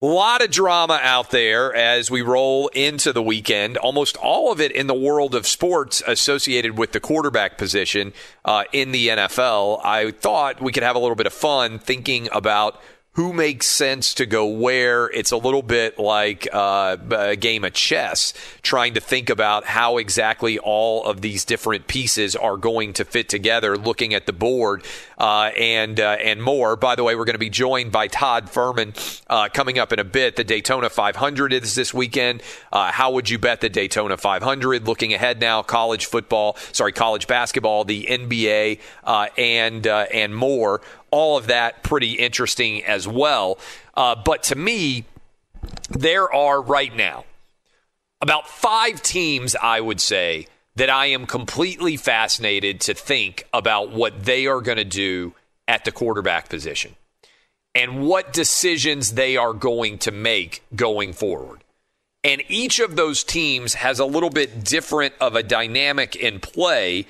A lot of drama out there as we roll into the weekend. Almost all of it in the world of sports associated with the quarterback position uh, in the NFL. I thought we could have a little bit of fun thinking about who makes sense to go where. It's a little bit like uh, a game of chess, trying to think about how exactly all of these different pieces are going to fit together, looking at the board uh, and uh, and more. By the way, we're going to be joined by Todd Fuhrman uh, coming up in a bit. The Daytona 500 is this weekend. Uh, how would you bet the Daytona 500? Looking ahead now, college football, sorry, college basketball, the NBA, uh, and and more all of that pretty interesting as well. Uh, but to me, there are right now about five teams, I would say, that I am completely fascinated to think about what they are going to do at the quarterback position and what decisions they are going to make going forward. And each of those teams has a little bit different of a dynamic in play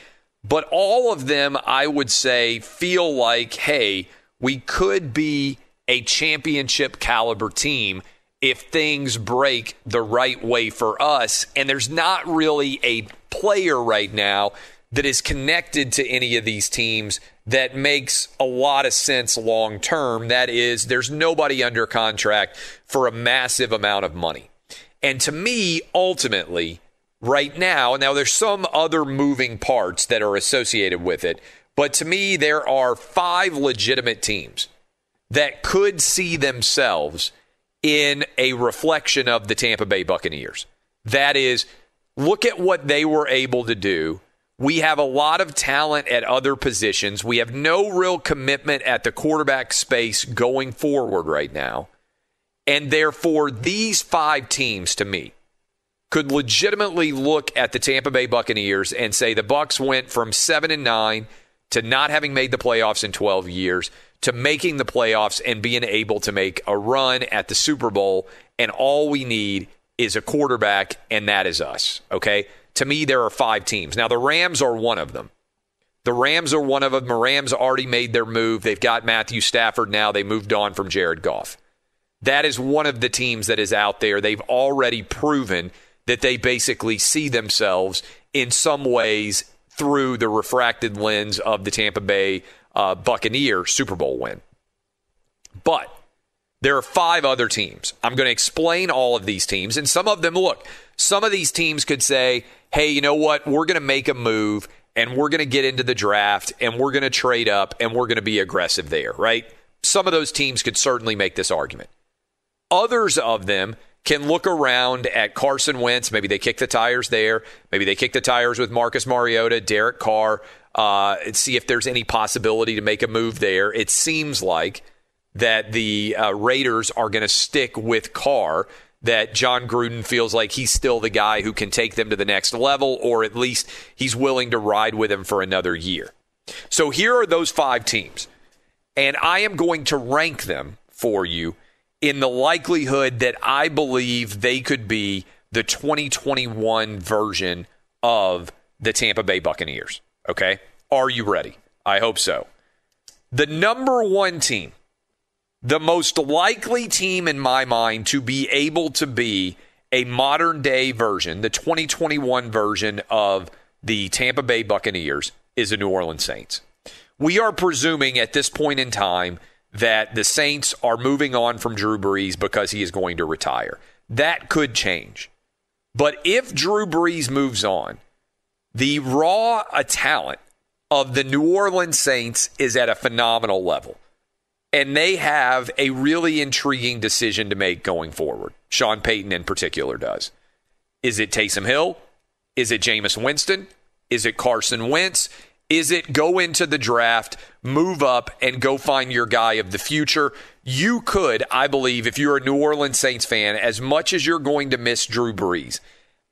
but all of them, I would say, feel like, hey, we could be a championship caliber team if things break the right way for us. And there's not really a player right now that is connected to any of these teams that makes a lot of sense long term. That is, there's nobody under contract for a massive amount of money. And to me, ultimately, right now. Now, there's some other moving parts that are associated with it, but to me, there are five legitimate teams that could see themselves in a reflection of the Tampa Bay Buccaneers. That is, look at what they were able to do. We have a lot of talent at other positions. We have no real commitment at the quarterback space going forward right now. And therefore, these five teams to me could legitimately look at the Tampa Bay Buccaneers and say the Bucks went from 7 and 9 to not having made the playoffs in 12 years to making the playoffs and being able to make a run at the Super Bowl and all we need is a quarterback and that is us, okay? To me there are 5 teams. Now the Rams are one of them. The Rams are one of them. The Rams already made their move. They've got Matthew Stafford now. They moved on from Jared Goff. That is one of the teams that is out there. They've already proven that they basically see themselves in some ways through the refracted lens of the Tampa Bay uh, Buccaneer Super Bowl win. But There are five other teams. I'm going to explain all of these teams. And some of them, look, some of these teams could say, hey, you know what? We're going to make a move and we're going to get into the draft and we're going to trade up and we're going to be aggressive there, right? Some of those teams could certainly make this argument. Others of them can look around at Carson Wentz. Maybe they kick the tires there. Maybe they kick the tires with Marcus Mariota, Derek Carr, uh, and see if there's any possibility to make a move there. It seems like that the uh, Raiders are going to stick with Carr. That Jon Gruden feels like he's still the guy who can take them to the next level, or at least he's willing to ride with him for another year. So here are those five teams, and I am going to rank them for you in the likelihood that I believe they could be the 2021 version of the Tampa Bay Buccaneers. Okay. Are you ready? I hope so. The number one team, the most likely team in my mind to be able to be a modern day version, the 2021 version of the Tampa Bay Buccaneers, is the New Orleans Saints. We are presuming at this point in time that the Saints are moving on from Drew Brees because he is going to retire. That could change. But if Drew Brees moves on, the raw talent of the New Orleans Saints is at a phenomenal level. And they have a really intriguing decision to make going forward. Sean Payton, in particular, does. Is it Taysom Hill? Is it Jameis Winston? Is it Carson Wentz? Is it go into the draft, move up, and go find your guy of the future? You could, I believe, if you're a New Orleans Saints fan, as much as you're going to miss Drew Brees,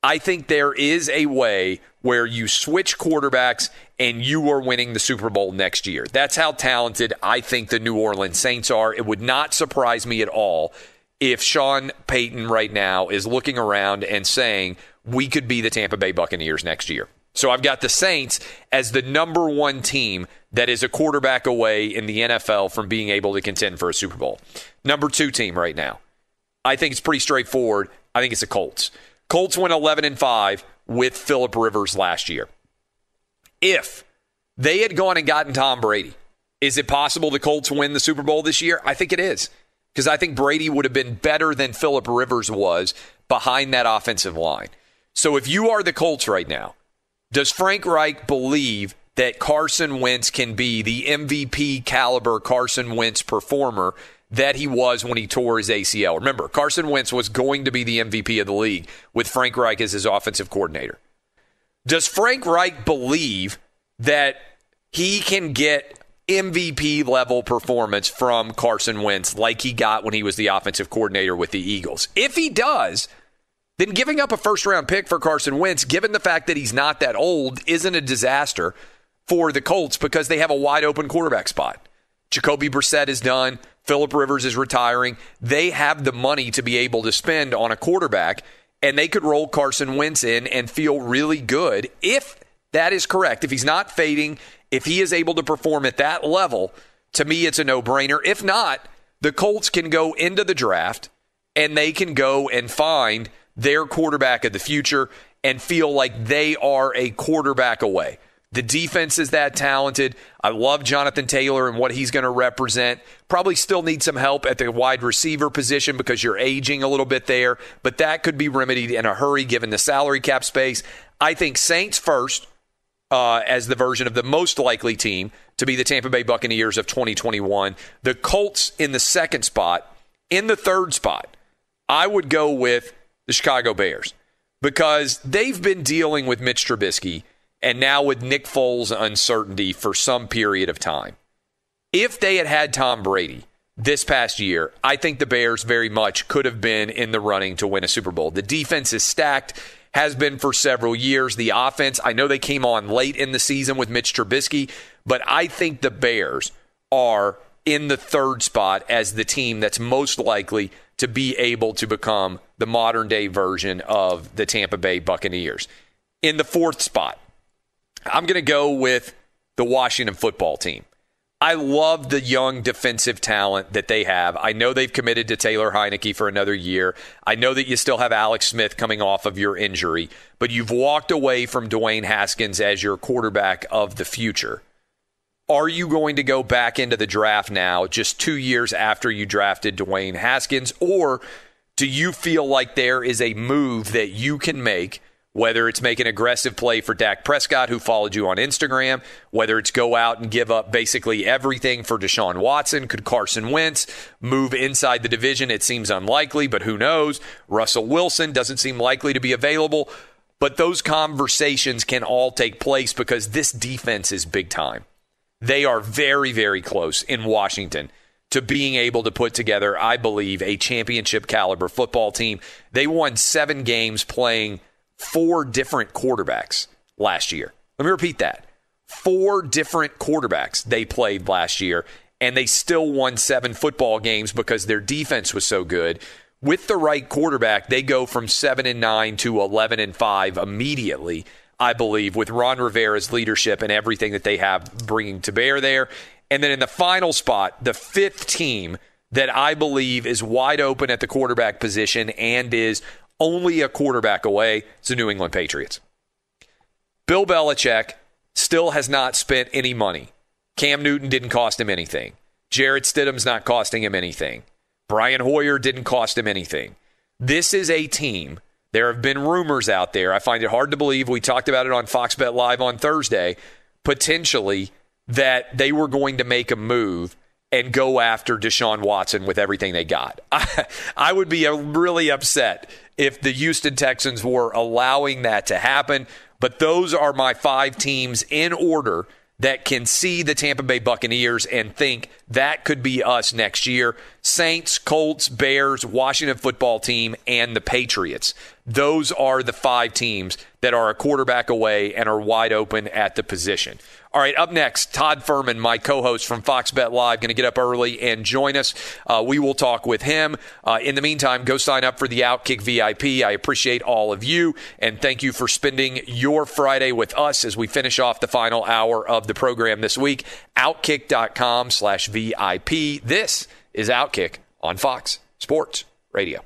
I think there is a way where you switch quarterbacks and you are winning the Super Bowl next year. That's how talented I think the New Orleans Saints are. It would not surprise me at all if Sean Payton right now is looking around and saying, we could be the Tampa Bay Buccaneers next year. So I've got the Saints as the number one team that is a quarterback away in the NFL from being able to contend for a Super Bowl. Number two team right now. I think it's pretty straightforward. I think it's the Colts. Colts went 11 and 5 with Philip Rivers last year. If they had gone and gotten Tom Brady, is it possible the Colts win the Super Bowl this year? I think it is. Because I think Brady would have been better than Philip Rivers was behind that offensive line. So if you are the Colts right now, does Frank Reich believe that Carson Wentz can be the MVP caliber Carson Wentz performer that he was when he tore his ACL? Remember, Carson Wentz was going to be the MVP of the league with Frank Reich as his offensive coordinator. Does Frank Reich believe that he can get MVP level performance from Carson Wentz like he got when he was the offensive coordinator with the Eagles? If he does, then giving up a first round pick for Carson Wentz, given the fact that he's not that old, isn't a disaster for the Colts because they have a wide open quarterback spot. Jacoby Brissett is done. Philip Rivers is retiring. They have the money to be able to spend on a quarterback, and they could roll Carson Wentz in and feel really good if that is correct. If he's not fading, if he is able to perform at that level, to me, it's a no brainer. If not, the Colts can go into the draft and they can go and find their quarterback of the future and feel like they are a quarterback away. The defense is that talented. I love Jonathan Taylor and what he's going to represent. Probably still need some help at the wide receiver position because you're aging a little bit there, but that could be remedied in a hurry given the salary cap space. I think Saints first uh, as the version of the most likely team to be the Tampa Bay Buccaneers of 2021. The Colts in the second spot. In the third spot, I would go with the Chicago Bears, because they've been dealing with Mitch Trubisky and now with Nick Foles' uncertainty for some period of time. If they had had Tom Brady this past year, I think the Bears very much could have been in the running to win a Super Bowl. The defense is stacked, has been for several years. The offense, I know they came on late in the season with Mitch Trubisky, but I think the Bears are in the third spot as the team that's most likely to be able to become the modern day version of the Tampa Bay Buccaneers. In the fourth spot, I'm going to go with the Washington football team. I love the young defensive talent that they have. I know they've committed to Taylor Heinicke for another year. I know that you still have Alex Smith coming off of your injury, but you've walked away from Dwayne Haskins as your quarterback of the future. Are you going to go back into the draft now, just two years after you drafted Dwayne Haskins? Or do you feel like there is a move that you can make? whether it's make an aggressive play for Dak Prescott, who followed you on Instagram, whether it's go out and give up basically everything for Deshaun Watson. Could Carson Wentz move inside the division? It seems unlikely, but who knows? Russell Wilson doesn't seem likely to be available. But those conversations can all take place because this defense is big time. They are very, very close in Washington to being able to put together, I believe, a championship caliber football team. They won seven games playing four different quarterbacks last year. Let me repeat that. Four different quarterbacks they played last year, and they still won seven football games because their defense was so good. With the right quarterback, they go from seven and nine to 11 and five immediately. I believe, with Ron Rivera's leadership and everything that they have bringing to bear there. And then in the final spot, the fifth team that I believe is wide open at the quarterback position and is only a quarterback away. It's the New England Patriots. Bill Belichick still has not spent any money. Cam Newton didn't cost him anything. Jarrett Stidham's not costing him anything. Brian Hoyer didn't cost him anything. This is a team. There have been rumors out there. I find it hard to believe. We talked about it on Fox Bet Live on Thursday, potentially that they were going to make a move and go after Deshaun Watson with everything they got. I, I would be uh, really upset if the Houston Texans were allowing that to happen. But those are my five teams in order that can see the Tampa Bay Buccaneers and think that could be us next year. Saints, Colts, Bears, Washington football team, and the Patriots. Those are the five teams that are a quarterback away and are wide open at the position. All right, up next, Todd Fuhrman, my co host from Fox Bet Live, going to get up early and join us. Uh, we will talk with him. Uh, in the meantime, go sign up for the Outkick VIP. I appreciate all of you, and thank you for spending your Friday with us as we finish off the final hour of the program this week. Outkick.com slash VIP. This is Outkick on Fox Sports Radio.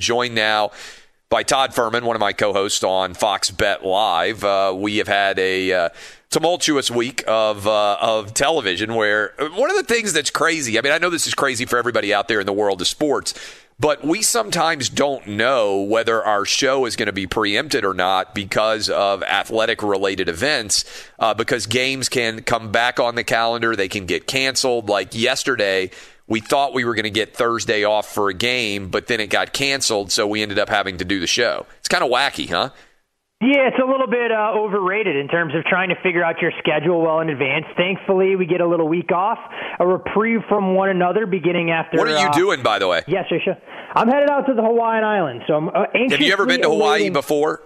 joined now by Todd Fuhrman, one of my co-hosts on Fox Bet Live. Uh, we have had a uh, tumultuous week of uh, of television where one of the things that's crazy. I mean, I know this is crazy for everybody out there in the world of sports. But we sometimes don't know whether our show is going to be preempted or not because of athletic related events, uh, because games can come back on the calendar, they can get canceled. Like yesterday, we thought we were going to get Thursday off for a game, but then it got canceled, so we ended up having to do the show. It's kind of wacky, huh? Yeah, it's a little bit uh, overrated in terms of trying to figure out your schedule well in advance. Thankfully, we get a little week off, a reprieve from one another beginning after. What are you uh, doing, by the way? Yes, Risha. I'm headed out to the Hawaiian Islands, so I'm uh, Have you ever been to Hawaii awaiting- before?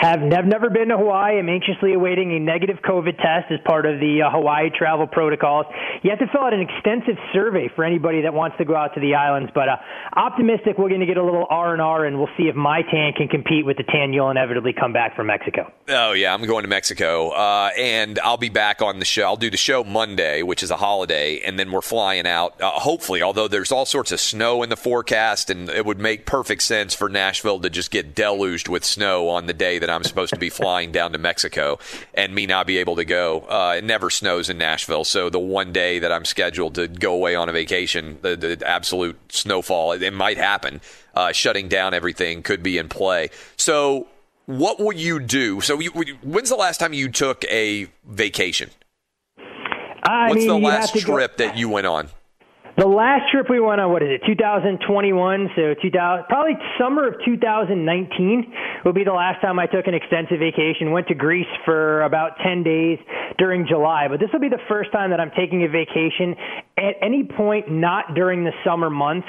Have, never been to Hawaii. I'm anxiously awaiting a negative COVID test as part of the uh, Hawaii travel protocols. You have to fill out an extensive survey for anybody that wants to go out to the islands. But uh, optimistic, we're going to get a little R and R, and we'll see if my tan can compete with the tan you'll inevitably come back from Mexico. Oh yeah, I'm going to Mexico, uh, and I'll be back on the show. I'll do the show Monday, which is a holiday, and then we're flying out. Uh, hopefully, although there's all sorts of snow in the forecast, and it would make perfect sense for Nashville to just get deluged with snow on the day that I'm supposed to be flying down to Mexico, and me not be able to go. Uh, it never snows in Nashville, so the one day that I'm scheduled to go away on a vacation, the, the absolute snowfall, it, it might happen. Uh, shutting down everything could be in play. So what would you do? So, you, when's the last time you took a vacation? I What's mean, the last to go- trip that you went on? The last trip we went on, what is it, 2021? So 2000, probably summer of 2019 will be the last time I took an extensive vacation. Went to Greece for about 10 days during July. But this will be the first time that I'm taking a vacation at any point not during the summer months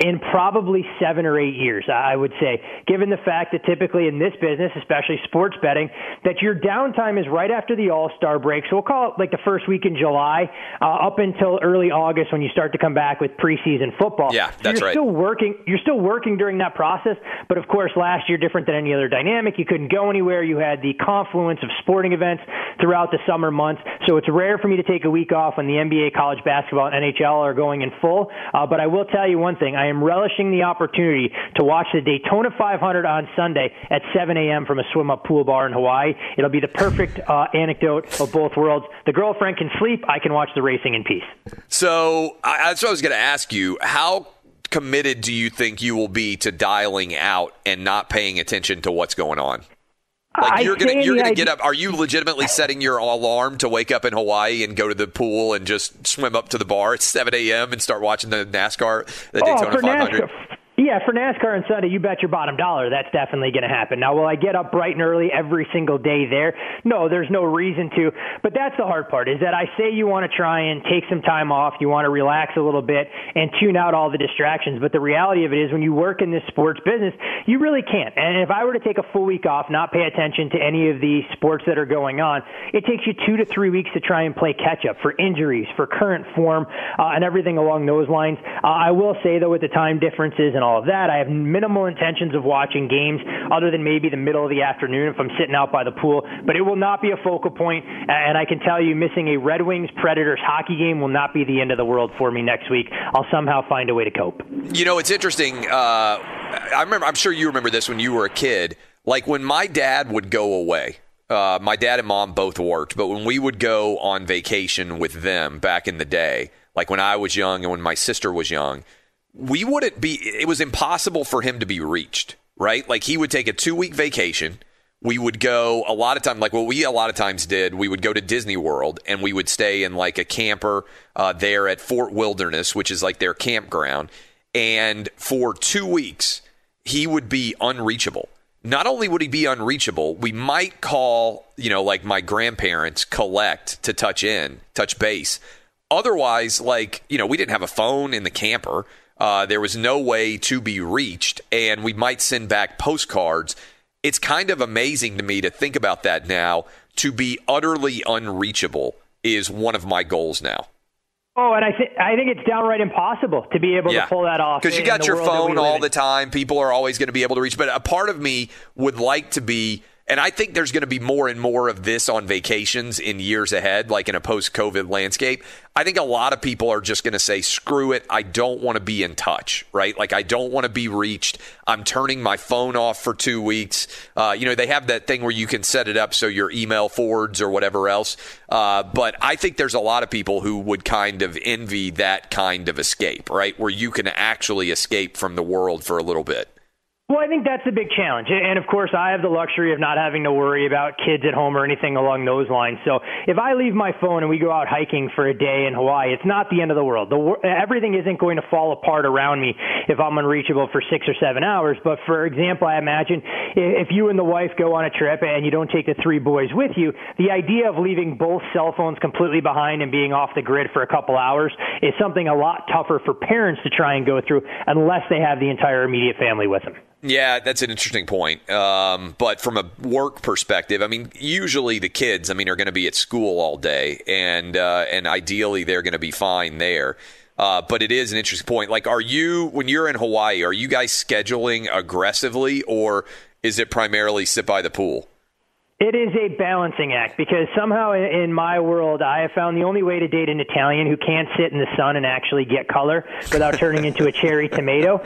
in probably seven or eight years, I would say, given the fact that typically in this business, especially sports betting, that your downtime is right after the All Star break. So we'll call it like the first week in July uh, up until early August when you start to come back with preseason football. Yeah, So that's you're right. Still working. You're still working during that process. But of course, last year different than any other dynamic. You couldn't go anywhere. You had the confluence of sporting events throughout the summer months. So it's rare for me to take a week off when the NBA, college basketball, NHL are going in full. Uh, but I will tell you one thing: I am relishing the opportunity to watch the Daytona 500 on Sunday at 7 a.m. from a swim-up pool bar in Hawaii. It'll be the perfect uh, anecdote of both worlds. The girlfriend can sleep. I can watch the racing in peace. So, I, that's what I was going to ask you. How committed do you think you will be to dialing out and not paying attention to what's going on? Like I you're gonna you're gonna get up. Are you legitimately setting your alarm to wake up in Hawaii and go to the pool and just swim up to the bar at 7 a.m. and start watching the NASCAR, the Oh, Daytona 500? NASCAR. Yeah, for NASCAR and Sunday, you bet your bottom dollar that's definitely going to happen. Now, will I get up bright and early every single day there? No, there's no reason to. But that's the hard part is that I say you want to try and take some time off, you want to relax a little bit and tune out all the distractions. But the reality of it is when you work in this sports business, you really can't. And if I were to take a full week off, not pay attention to any of the sports that are going on, it takes you two to three weeks to try and play catch up for injuries, for current form, uh, and everything along those lines. Uh, I will say, though, with the time differences and all of that, I have minimal intentions of watching games other than maybe the middle of the afternoon if I'm sitting out by the pool. But it will not be a focal point, and I can tell you, missing a Red Wings Predators hockey game will not be the end of the world for me next week. I'll somehow find a way to cope. You know, it's interesting. Uh, I remember. I'm sure you remember this when you were a kid. Like when my dad would go away. Uh, my dad and mom both worked, but when we would go on vacation with them back in the day, like when I was young and when my sister was young, we wouldn't be. It was impossible for him to be reached. Right? Like he would take a two week vacation we would go a lot of time like what we a lot of times did we would go to disney world and we would stay in like a camper uh, there at fort wilderness which is like their campground and for two weeks he would be unreachable not only would he be unreachable we might call you know like my grandparents collect to touch in touch base otherwise like you know we didn't have a phone in the camper uh, there was no way to be reached and we might send back postcards it's kind of amazing to me to think about that now. To be utterly unreachable is one of my goals now. Oh, and I think I think it's downright impossible to be able yeah. to pull that off because you got your phone all the time. People are always going to be able to reach, but a part of me would like to be and I think there's going to be more and more of this on vacations in years ahead, like in a post COVID landscape. I think a lot of people are just going to say, screw it. I don't want to be in touch, right? Like, I don't want to be reached. I'm turning my phone off for two weeks. Uh, you know, they have that thing where you can set it up so your email forwards or whatever else. Uh, but I think there's a lot of people who would kind of envy that kind of escape, right? Where you can actually escape from the world for a little bit. Well, I think that's the big challenge. And of course, I have the luxury of not having to worry about kids at home or anything along those lines. So if I leave my phone and we go out hiking for a day in Hawaii, it's not the end of the world. The, everything isn't going to fall apart around me if I'm unreachable for six or seven hours. But for example, I imagine if you and the wife go on a trip and you don't take the three boys with you, the idea of leaving both cell phones completely behind and being off the grid for a couple hours is something a lot tougher for parents to try and go through unless they have the entire immediate family with them. Yeah, that's an interesting point. Um, but from a work perspective, I mean, usually the kids, I mean, are going to be at school all day, and uh, and ideally they're going to be fine there. Uh, but it is an interesting point. Like, are you when you're in Hawaii? Are you guys scheduling aggressively, or is it primarily sit by the pool? It is a balancing act because somehow in my world, I have found the only way to date an Italian who can't sit in the sun and actually get color without turning into a cherry tomato.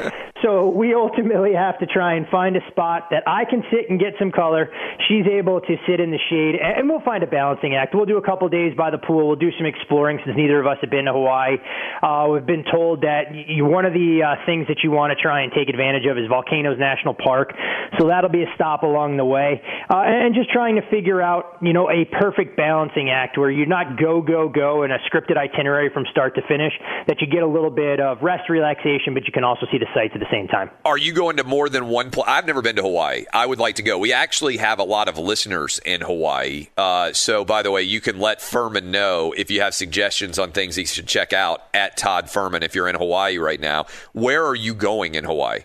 So we ultimately have to try and find a spot that I can sit and get some color. She's able to sit in the shade, and we'll find a balancing act. We'll do a couple days by the pool. We'll do some exploring since neither of us have been to Hawaii. Uh, we've been told that you, one of the uh, things that you want to try and take advantage of is Volcanoes National Park. So that'll be a stop along the way, uh, and just trying to figure out, you know, a perfect balancing act where you're not go, go, go in a scripted itinerary from start to finish, that you get a little bit of rest, relaxation, but you can also see the sights at the same time. Are you going to more than one place? I've never been to Hawaii. I would like to go. We actually have a lot of listeners in Hawaii. Uh, so, by the way, you can let Fuhrman know if you have suggestions on things he should check out at Todd Fuhrman if you're in Hawaii right now. Where are you going in Hawaii?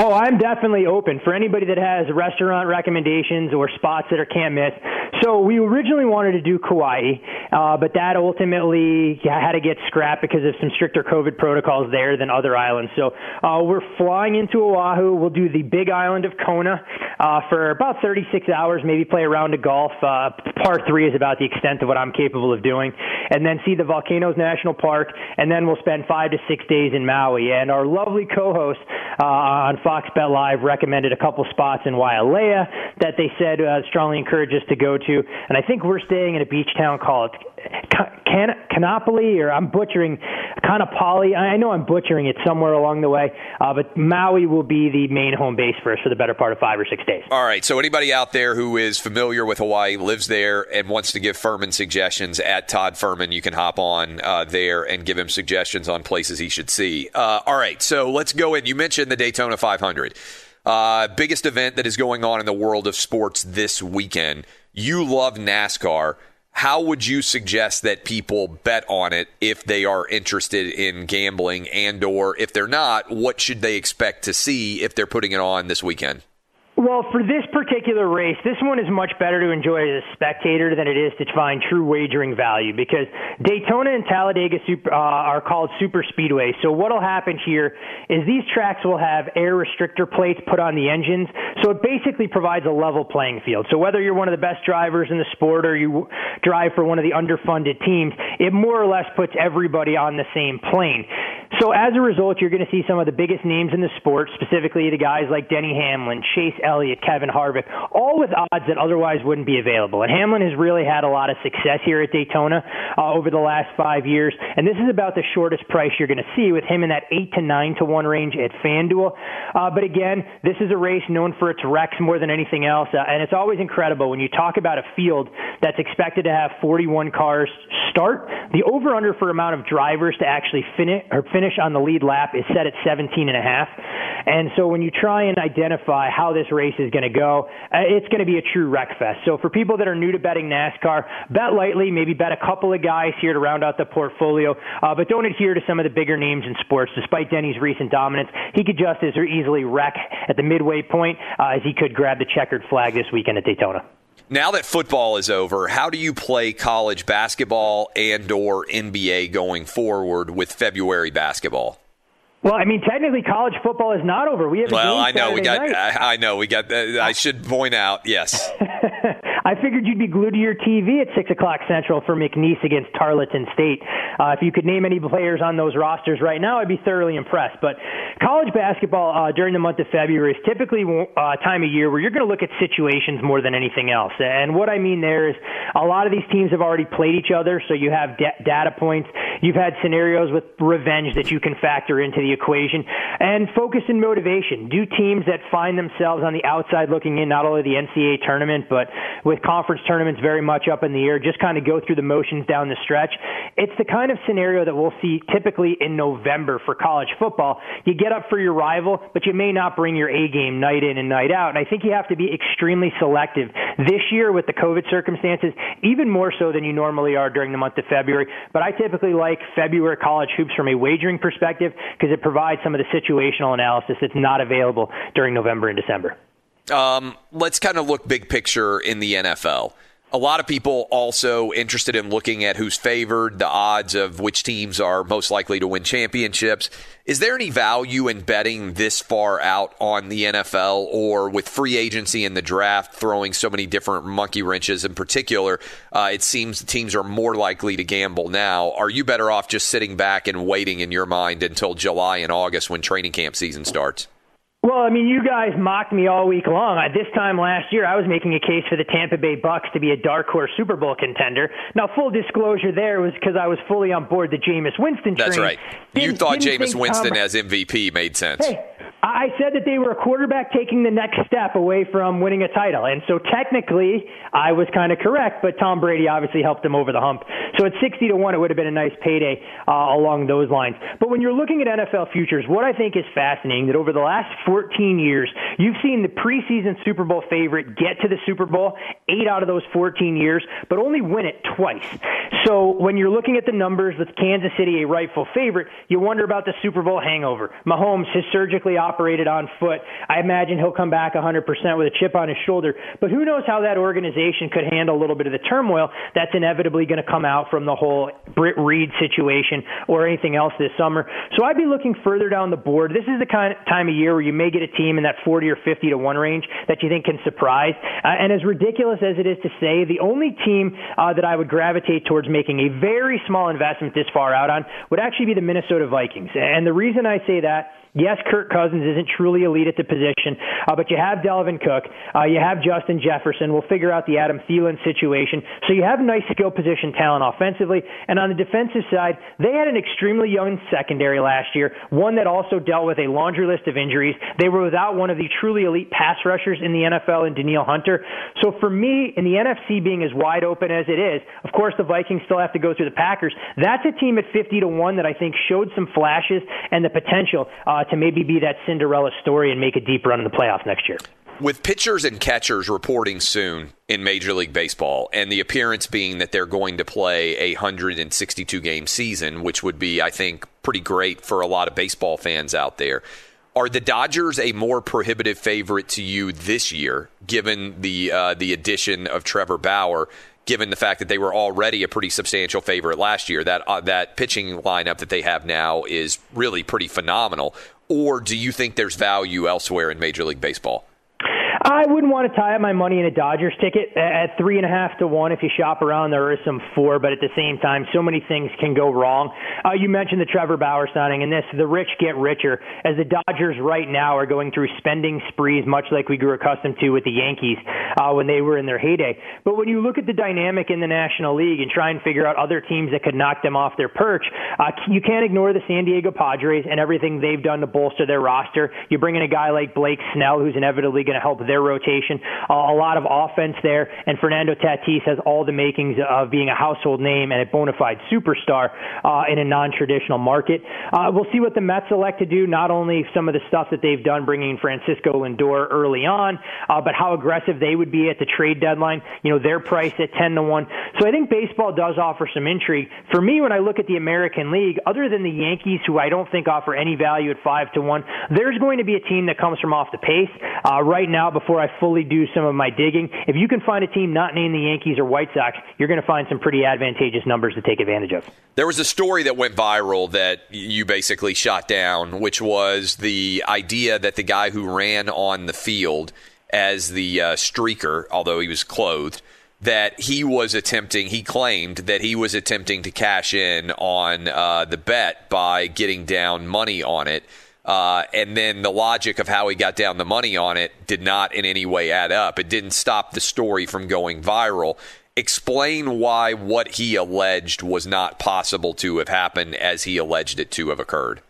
Oh, I'm definitely open for anybody that has restaurant recommendations or spots that are can't miss. So we originally wanted to do Kauai, uh, but that ultimately had to get scrapped because of some stricter COVID protocols there than other islands. So uh, we're flying into Oahu. We'll do the Big Island of Kona uh, for about 36 hours, maybe play a round of golf. Uh, part three is about the extent of what I'm capable of doing, and then see the Volcanoes National Park, and then we'll spend five to six days in Maui. And our lovely co-host uh, on Fox Bet Live recommended a couple spots in Wailea that they said uh, strongly encourage us to go to. And I think we're staying in a beach town called Can- Canopoli, or I'm butchering Canopoli. I know I'm butchering it somewhere along the way, uh, but Maui will be the main home base for us for the better part of five or six days. All right. So anybody out there who is familiar with Hawaii, lives there, and wants to give Fuhrman suggestions at Todd Fuhrman, you can hop on uh, there and give him suggestions on places he should see. Uh, all right. So let's go in. You mentioned the Daytona 500. Uh, biggest event that is going on in the world of sports this weekend. You love NASCAR. How would you suggest that people bet on it if they are interested in gambling and or if they're not, what should they expect to see if they're putting it on this weekend? Well, for this particular race, this one is much better to enjoy as a spectator than it is to find true wagering value because Daytona and Talladega super, uh, are called super speedways. So what'll happen here is these tracks will have air restrictor plates put on the engines, so it basically provides a level playing field. So whether you're one of the best drivers in the sport or you drive for one of the underfunded teams, it more or less puts everybody on the same plane. So as a result, you're going to see some of the biggest names in the sport, specifically the guys like Denny Hamlin, Chase Elliott, Kevin Harvick, all with odds that otherwise wouldn't be available. And Hamlin has really had a lot of success here at Daytona uh, over the last five years. And this is about the shortest price you're going to see with him in that eight to nine to one range at FanDuel. Uh, but again, this is a race known for its wrecks more than anything else. Uh, and it's always incredible when you talk about a field that's expected to have 41 cars start. The over under for amount of drivers to actually finish or finish on the lead lap is set at 17 and a half. And so when you try and identify how this race is going to go, uh, it's going to be a true wreck fest. So for people that are new to betting NASCAR, bet lightly, maybe bet a couple of guys here to round out the portfolio, uh, but don't adhere to some of the bigger names in sports. Despite Denny's recent dominance, he could just as easily wreck at the midway point uh, as he could grab the checkered flag this weekend at Daytona. Now that football is over, how do you play college basketball and or NBA going forward with February basketball? Well, I mean, technically, college football is not over. We have. well, I know we got. Night. I know we got. Uh, I should point out, yes. I figured you'd be glued to your TV at six o'clock Central for McNeese against Tarleton State. Uh, if you could name any players on those rosters right now, I'd be thoroughly impressed. But college basketball uh, during the month of February is typically a uh, time of year where you're going to look at situations more than anything else. And what I mean there is a lot of these teams have already played each other, so you have da- data points. You've had scenarios with revenge that you can factor into the equation, and focus and motivation. Do teams that find themselves on the outside looking in not only the NCAA tournament but with conference tournaments very much up in the air, just kind of go through the motions down the stretch. It's the kind of scenario that we'll see typically in November for college football. You get up for your rival, but you may not bring your A game night in and night out. And I think you have to be extremely selective this year with the COVID circumstances, even more so than you normally are during the month of February. But I typically like February college hoops from a wagering perspective because it provides some of the situational analysis that's not available during November and December. Um, let's kind of look big picture in the NFL. A lot of people also interested in looking at who's favored, the odds of which teams are most likely to win championships. Is there any value in betting this far out on the NFL or with free agency and the draft throwing so many different monkey wrenches in particular? Uh, it seems teams are more likely to gamble now. Are you better off just sitting back and waiting in your mind until July and August when training camp season starts? Well, I mean, you guys mocked me all week long. At this time last year, I was making a case for the Tampa Bay Bucks to be a dark horse Super Bowl contender. Now, full disclosure, there was because I was fully on board the Jameis Winston train. That's right. You Didn't- thought didn't Jameis Winston Tom- as MVP made sense. Hey, I said that they were a quarterback taking the next step away from winning a title. And so technically, I was kind of correct, but Tom Brady obviously helped them over the hump. So at 60 to 1, it would have been a nice payday uh, along those lines. But when you're looking at NFL futures, what I think is fascinating that over the last 14 years, you've seen the preseason Super Bowl favorite get to the Super Bowl eight out of those 14 years, but only win it twice. So when you're looking at the numbers with Kansas City a rightful favorite, you wonder about the Super Bowl hangover. Mahomes has surgically operated on foot. I imagine he'll come back 100% with a chip on his shoulder. But who knows how that organization could handle a little bit of the turmoil that's inevitably going to come out from the whole Britt Reed situation or anything else this summer. So I'd be looking further down the board. This is the kind of time of year where you may get a team in that 40 or 50 to 1 range that you think can surprise. Uh, and as ridiculous as it is to say, the only team uh, that I would gravitate towards making a very small investment this far out on would actually be the Minnesota Vikings. And the reason I say that Yes, Kirk Cousins isn't truly elite at the position, uh, but you have Dalvin Cook, uh, you have Justin Jefferson. We'll figure out the Adam Thielen situation. So you have nice skill position talent offensively, and on the defensive side, they had an extremely young secondary last year, one that also dealt with a laundry list of injuries. They were without one of the truly elite pass rushers in the NFL in Danielle Hunter. So for me, in the NFC being as wide open as it is, of course the Vikings still have to go through the Packers. That's a team at 50 to 1 that I think showed some flashes and the potential uh, to maybe be that Cinderella story and make a deep run in the playoffs next year. With pitchers and catchers reporting soon in Major League Baseball, and the appearance being that they're going to play a 162 game season, which would be, I think, pretty great for a lot of baseball fans out there. Are the Dodgers a more prohibitive favorite to you this year, given the uh, the addition of Trevor Bauer? Given the fact that they were already a pretty substantial favorite last year, that uh, that pitching lineup that they have now is really pretty phenomenal. Or do you think there's value elsewhere in Major League Baseball? I wouldn't want to tie up my money in a Dodgers ticket at three and a half to one. If you shop around, there is some four, but at the same time, so many things can go wrong. Uh, you mentioned the Trevor Bauer signing, and this the rich get richer as the Dodgers right now are going through spending sprees, much like we grew accustomed to with the Yankees uh, when they were in their heyday. But when you look at the dynamic in the National League and try and figure out other teams that could knock them off their perch, uh, you can't ignore the San Diego Padres and everything they've done to bolster their roster. You bring in a guy like Blake Snell, who's inevitably going to help their rotation. Uh, a lot of offense there, and Fernando Tatis has all the makings of being a household name and a bona fide superstar uh, in a non-traditional market. Uh, we'll see what the Mets elect to do. Not only some of the stuff that they've done, bringing Francisco Lindor early on, uh, but how aggressive they would be at the trade deadline. You know, their price at ten to one. So I think baseball does offer some intrigue. For me, when I look at the American League, other than the Yankees, who I don't think offer any value at five to one, there's going to be a team that comes from off the pace. Uh, right now, before I fully do some of my digging, if you can find a team not named the Yankees or White Sox, you're going to find some pretty advantageous numbers to take advantage of. There was a story that went viral that you basically shot down, which was the idea that the guy who ran on the field as the uh, streaker, although he was clothed, that he was attempting, he claimed that he was attempting to cash in on uh, the bet by getting down money on it. Uh, and then the logic of how he got down the money on it did not in any way add up. It didn't stop the story from going viral. Explain why what he alleged was not possible to have happened as he alleged it to have occurred.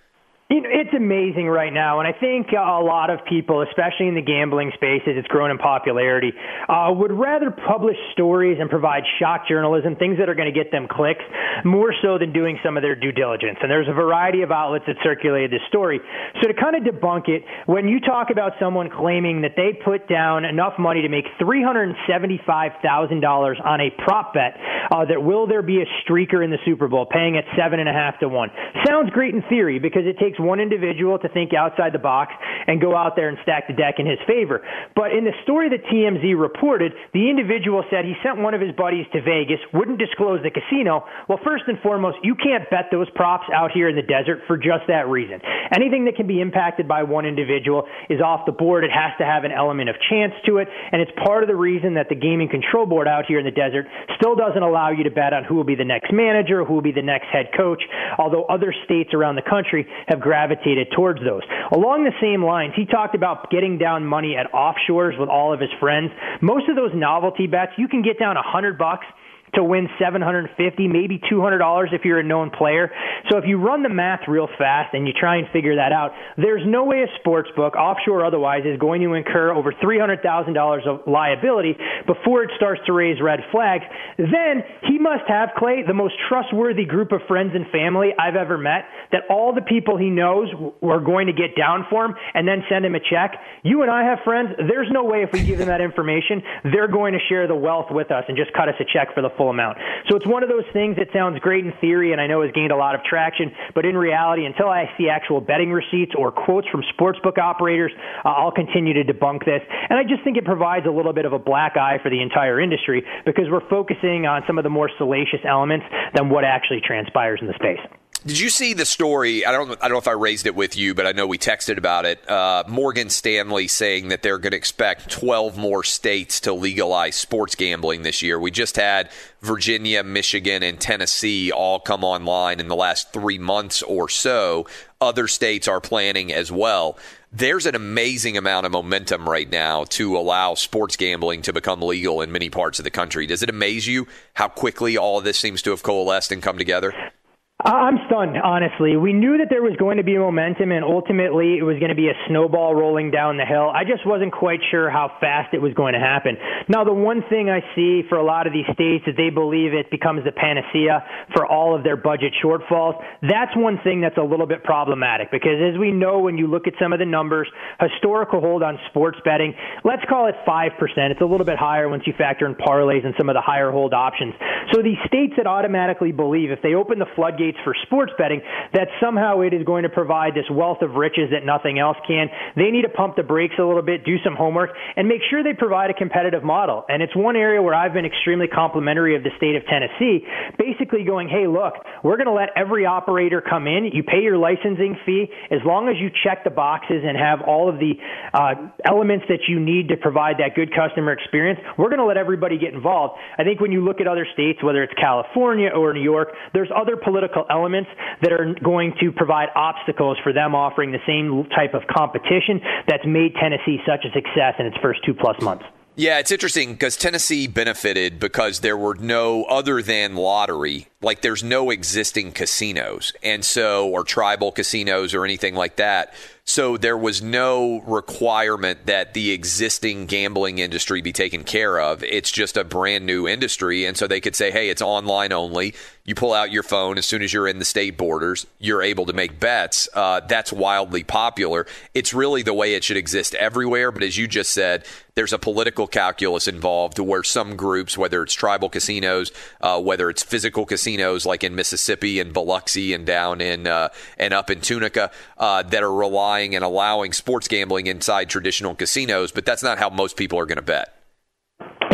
You know, it's amazing right now, and I think a lot of people, especially in the gambling space, as it's grown in popularity, uh, would rather publish stories and provide shock journalism, things that are going to get them clicks, more so than doing some of their due diligence. And there's a variety of outlets that circulated this story. So to kind of debunk it, when you talk about someone claiming that they put down enough money to make $375,000 on a prop bet uh, that will there be a streaker in the Super Bowl, paying at seven and a half to one, sounds great in theory because it takes one individual to think outside the box and go out there and stack the deck in his favor. But in the story that TMZ reported, the individual said he sent one of his buddies to Vegas, wouldn't disclose the casino. Well, first and foremost, you can't bet those props out here in the desert for just that reason. Anything that can be impacted by one individual is off the board. It has to have an element of chance to it, and it's part of the reason that the gaming control board out here in the desert still doesn't allow you to bet on who will be the next manager, who will be the next head coach, although other states around the country have gravitated towards those. Along the same lines, he talked about getting down money at offshores with all of his friends. Most of those novelty bets, you can get down a hundred bucks to win 750 maybe $200 if you're a known player. So if you run the math real fast and you try and figure that out, there's no way a sports book, offshore or otherwise, is going to incur over $300,000 of liability before it starts to raise red flags. Then he must have, Clay, the most trustworthy group of friends and family I've ever met, that all the people he knows are going to get down for him and then send him a check. You and I have friends. There's no way if we give them that information, they're going to share the wealth with us and just cut us a check for the full amount. So it's one of those things that sounds great in theory and I know has gained a lot of traction, but in reality, until I see actual betting receipts or quotes from sportsbook operators, uh, I'll continue to debunk this. And I just think it provides a little bit of a black eye for the entire industry because we're focusing on some of the more salacious elements than what actually transpires in the space. Did you see the story? I don't. I don't know if I raised it with you, but I know we texted about it. Uh, Morgan Stanley saying that they're going to expect 12 more states to legalize sports gambling this year. We just had Virginia, Michigan, and Tennessee all come online in the last three months or so. Other states are planning as well. there's an amazing amount of momentum right now to allow sports gambling to become legal in many parts of the country. Does it amaze you how quickly all of this seems to have coalesced and come together? I'm stunned, honestly. We knew that there was going to be momentum, and ultimately it was going to be a snowball rolling down the hill. I just wasn't quite sure how fast it was going to happen. Now, the one thing I see for a lot of these states is they believe it becomes the panacea for all of their budget shortfalls. That's one thing that's a little bit problematic because, as we know, when you look at some of the numbers, historical hold on sports betting, let's call it 5%. It's a little bit higher once you factor in parlays and some of the higher hold options. So, these states that automatically believe if they open the floodgates, for sports betting that somehow it is going to provide this wealth of riches that nothing else can. They need to pump the brakes a little bit, do some homework, and make sure they provide a competitive model. And it's one area where I've been extremely complimentary of the state of Tennessee, basically going, hey, look, we're going to let every operator come in. You pay your licensing fee as long as you check the boxes and have all of the uh, elements that you need to provide that good customer experience. We're going to let everybody get involved. I think when you look at other states, whether it's California or New York, there's other political elements that are going to provide obstacles for them offering the same type of competition that's made Tennessee such a success in its first two plus months. Yeah, it's interesting because Tennessee benefited because there were no other than lottery, like there's no existing casinos, and so or tribal casinos or anything like that. So there was no requirement that the existing gambling industry be taken care of. It's just a brand new industry. And so they could say, hey, it's online only. You pull out your phone as soon as you're in the state borders, you're able to make bets. Uh, that's wildly popular. It's really the way it should exist everywhere. But as you just said, there's a political calculus involved where some groups, whether it's tribal casinos, uh, whether it's physical casinos like in Mississippi and Biloxi and down in uh, and up in Tunica, uh, that are relying and allowing sports gambling inside traditional casinos, but that's not how most people are going to bet.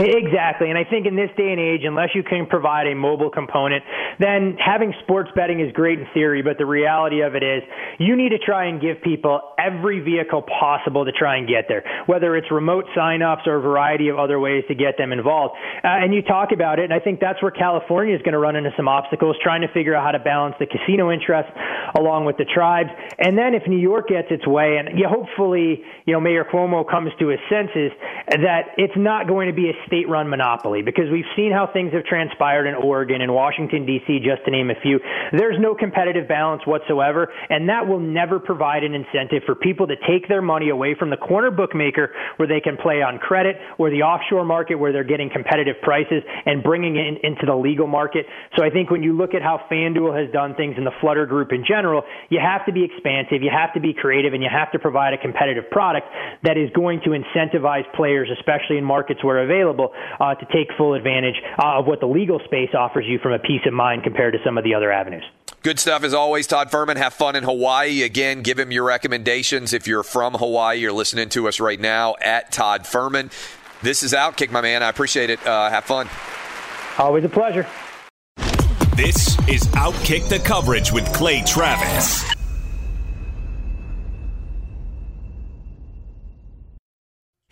Exactly. And I think in this day and age, unless you can provide a mobile component, then having sports betting is great in theory, but the reality of it is you need to try and give people every vehicle possible to try and get there, whether it's remote sign-ups or a variety of other ways to get them involved. Uh, and you talk about it, and I think that's where California is going to run into some obstacles, trying to figure out how to balance the casino interest along with the tribes. And then if New York gets its way, and you hopefully, you know, Mayor Cuomo comes to his senses, that it's not going to be a state run monopoly because we've seen how things have transpired in Oregon and Washington, D.C., just to name a few. There's no competitive balance whatsoever, and that will never provide an incentive for people to take their money away from the corner bookmaker where they can play on credit or the offshore market where they're getting competitive prices and bringing it in, into the legal market. So I think when you look at how FanDuel has done things in the Flutter Group in general, you have to be expansive, you have to be creative, and you have to provide a competitive product that is going to incentivize players, especially in markets where available available uh, to take full advantage uh, of what the legal space offers you from a peace of mind compared to some of the other avenues. Good stuff as always, Todd Fuhrman. Have fun in Hawaii. Again, give him your recommendations. If you're from Hawaii, you're listening to us right now at Todd Fuhrman. This is Outkick, my man. I appreciate it. Uh, have fun. Always a pleasure. This is Outkick the coverage with Clay Travis.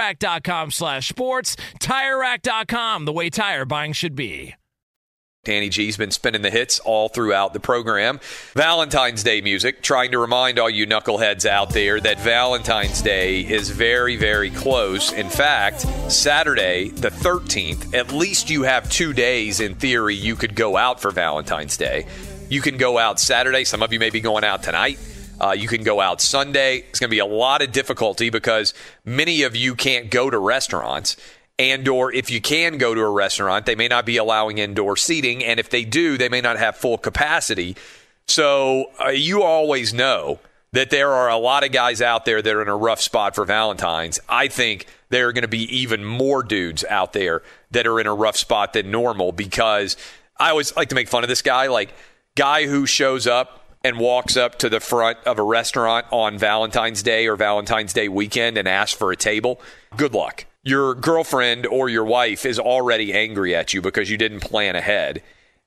TireRack.com slash sports. TireRack.com, the way tire buying should be. Danny G's been spinning the hits all throughout the program. Valentine's Day music, trying to remind all you knuckleheads out there that Valentine's Day is very, very close. In fact, Saturday, the 13th, at least you have two days in theory you could go out for Valentine's Day. You can go out Saturday. Some of you may be going out tonight. Uh, you can go out Sunday. It's going to be a lot of difficulty because many of you can't go to restaurants. And or if you can go to a restaurant they may not be allowing indoor seating. And if they do they may not have full capacity. So uh, you always know that there are a lot of guys out there that are in a rough spot for valentines. I think there are going to be even more dudes out there that are in a rough spot than normal because i always like to make fun of this guy. Like guy who shows up and walks up to the front of a restaurant on valentine's day or valentine's day weekend and asks for a table good luck your girlfriend or your wife is already angry at you because you didn't plan ahead.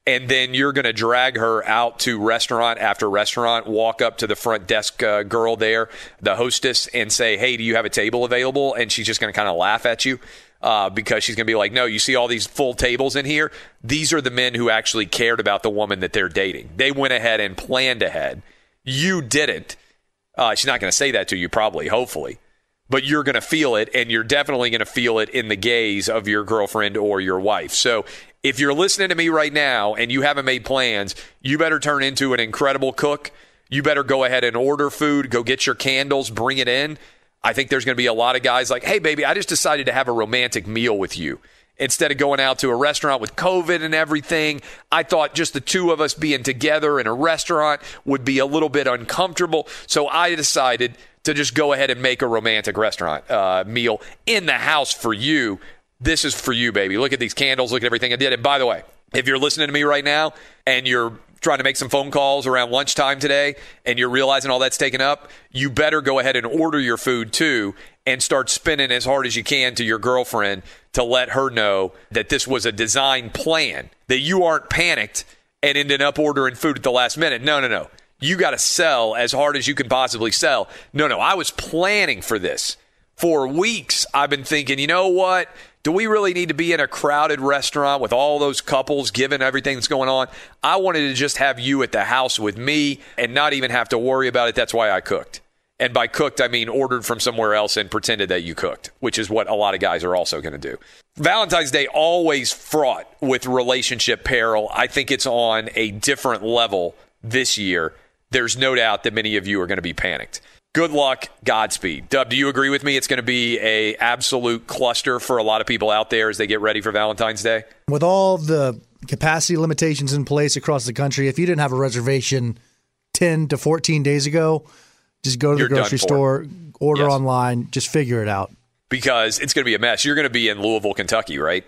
And then you're going to drag her out to restaurant after restaurant, walk up to the front desk uh, girl there, the hostess, and say, Hey, do you have a table available? And she's just going to kind of laugh at you. Uh, because she's going to be like, no, you see all these full tables in here? These are the men who actually cared about the woman that they're dating. They went ahead and planned ahead. You didn't. Uh, she's not going to say that to you, probably, hopefully but you're going to feel it, and you're definitely going to feel it in the gaze of your girlfriend or your wife. So if you're listening to me right now and you haven't made plans, you better turn into an incredible cook. You better go ahead and order food, go get your candles, bring it in. I think there's going to be a lot of guys like, hey, baby, I just decided to have a romantic meal with you. Instead of going out to a restaurant with COVID and everything, I thought just the two of us being together in a restaurant would be a little bit uncomfortable. So I decided to just go ahead and make a romantic restaurant uh, meal in the house for you. this is for you, baby. Look at these candles. Look at everything I did. And by the way, if you're listening to me right now and you're trying to make some phone calls around lunchtime today and you're realizing all that's taken up, you better go ahead and order your food too and start spinning as hard as you can to your girlfriend to let her know that this was a design plan, that you aren't panicked and ended up ordering food at the last minute. No, no, no. You got to sell as hard as you can possibly sell. No, no. I was planning for this. For weeks, I've been thinking, you know what? Do we really need to be in a crowded restaurant with all those couples given everything that's going on? I wanted to just have you at the house with me and not even have to worry about it. That's why I cooked. And by cooked, I mean ordered from somewhere else and pretended that you cooked, which is what a lot of guys are also going to do. Valentine's Day always fraught with relationship peril. I think it's on a different level this year. There's no doubt that many of you are going to be panicked. Good luck, Godspeed. Dub, do you agree with me? It's going to be a absolute cluster for a lot of people out there as they get ready for Valentine's Day. With all the capacity limitations in place across the country, if you didn't have a reservation 10 to 14 days ago, just go to You're the grocery store, order Yes. online, just figure it out. because it's going to be a mess. You're going to be in Louisville, Kentucky, right?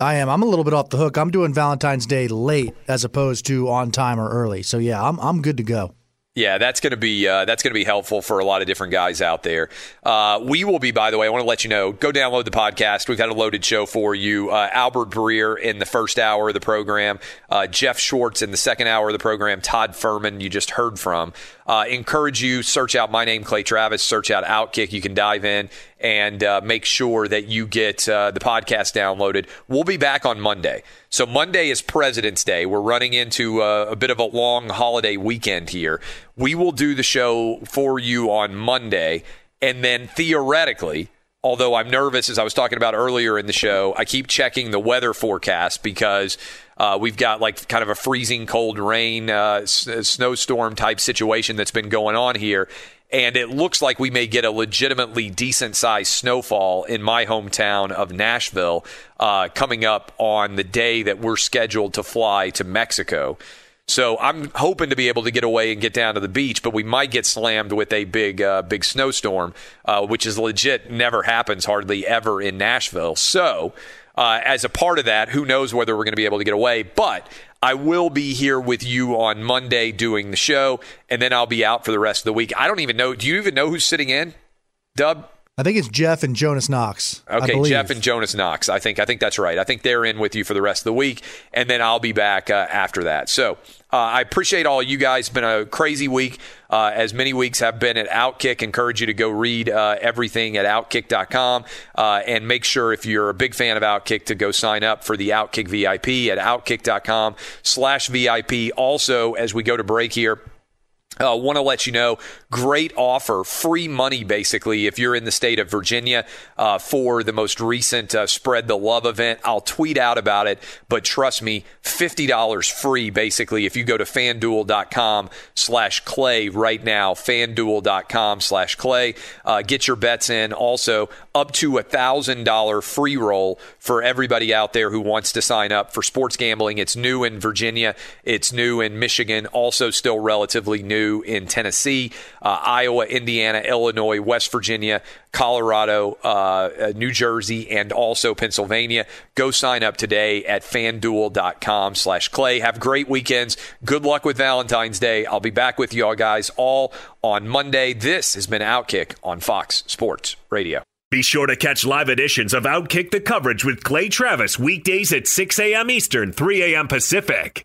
I am. I'm a little bit off the hook. I'm doing Valentine's Day late as opposed to on time or early. So yeah, I'm I'm good to go. Yeah, that's going to be uh, that's going to be helpful for a lot of different guys out there. Uh, we will be, by the way. I want to let you know. Go download the podcast. We've had a loaded show for you. Uh, Albert Breer in the first hour of the program. Uh, Jeff Schwartz in the second hour of the program. Todd Fuhrman, you just heard from. Uh, encourage you search out my name Clay Travis. Search out Outkick. You can dive in and uh, make sure that you get uh, the podcast downloaded. We'll be back on Monday. So Monday is President's Day. We're running into uh, a bit of a long holiday weekend here. We will do the show for you on Monday, and then theoretically. Although I'm nervous, as I was talking about earlier in the show, I keep checking the weather forecast because uh, we've got like kind of a freezing cold rain, uh, s- snowstorm type situation that's been going on here. And it looks like we may get a legitimately decent sized snowfall in my hometown of Nashville uh, coming up on the day that we're scheduled to fly to Mexico. So I'm hoping to be able to get away and get down to the beach, but we might get slammed with a big, uh, big snowstorm, uh, which is legit. Never happens hardly ever in Nashville. So uh, as a part of that, who knows whether we're going to be able to get away? But I will be here with you on Monday doing the show, and then I'll be out for the rest of the week. I don't even know. Do you even know who's sitting in? Dub. I think it's Jeff and Jonas Knox. I Okay. Jeff and Jonas Knox. I think I think that's right. I think they're in with you for the rest of the week, and then I'll be back uh, after that. So uh, I appreciate all you guys. It's been a crazy week, uh, as many weeks have been at Outkick. Encourage you to go read uh, everything at Outkick.com, uh, and make sure if you're a big fan of Outkick to go sign up for the Outkick VIP at Outkick.com/slash VIP. Also, as we go to break here. Uh, Want to let you know, great offer, free money basically if you're in the state of Virginia uh, for the most recent uh, Spread the Love event. I'll tweet out about it, but trust me, $50 free basically if you go to fanduel.com slash clay right now, fanduel.com slash clay. Uh, get your bets in. Also, up to a $1,000 free roll for everybody out there who wants to sign up for sports gambling. It's new in Virginia, it's new in Michigan, also still relatively new in Tennessee, uh, Iowa, Indiana, Illinois, West Virginia, Colorado, uh, uh, New Jersey, and also Pennsylvania. Go sign up today at fanduel.com slash clay. Have great weekends. Good luck with Valentine's Day. I'll be back with y'all guys all on Monday. This has been Outkick on Fox Sports Radio. Be sure to catch live editions of Outkick the coverage with Clay Travis weekdays at 6 a.m. Eastern, 3 a.m. Pacific.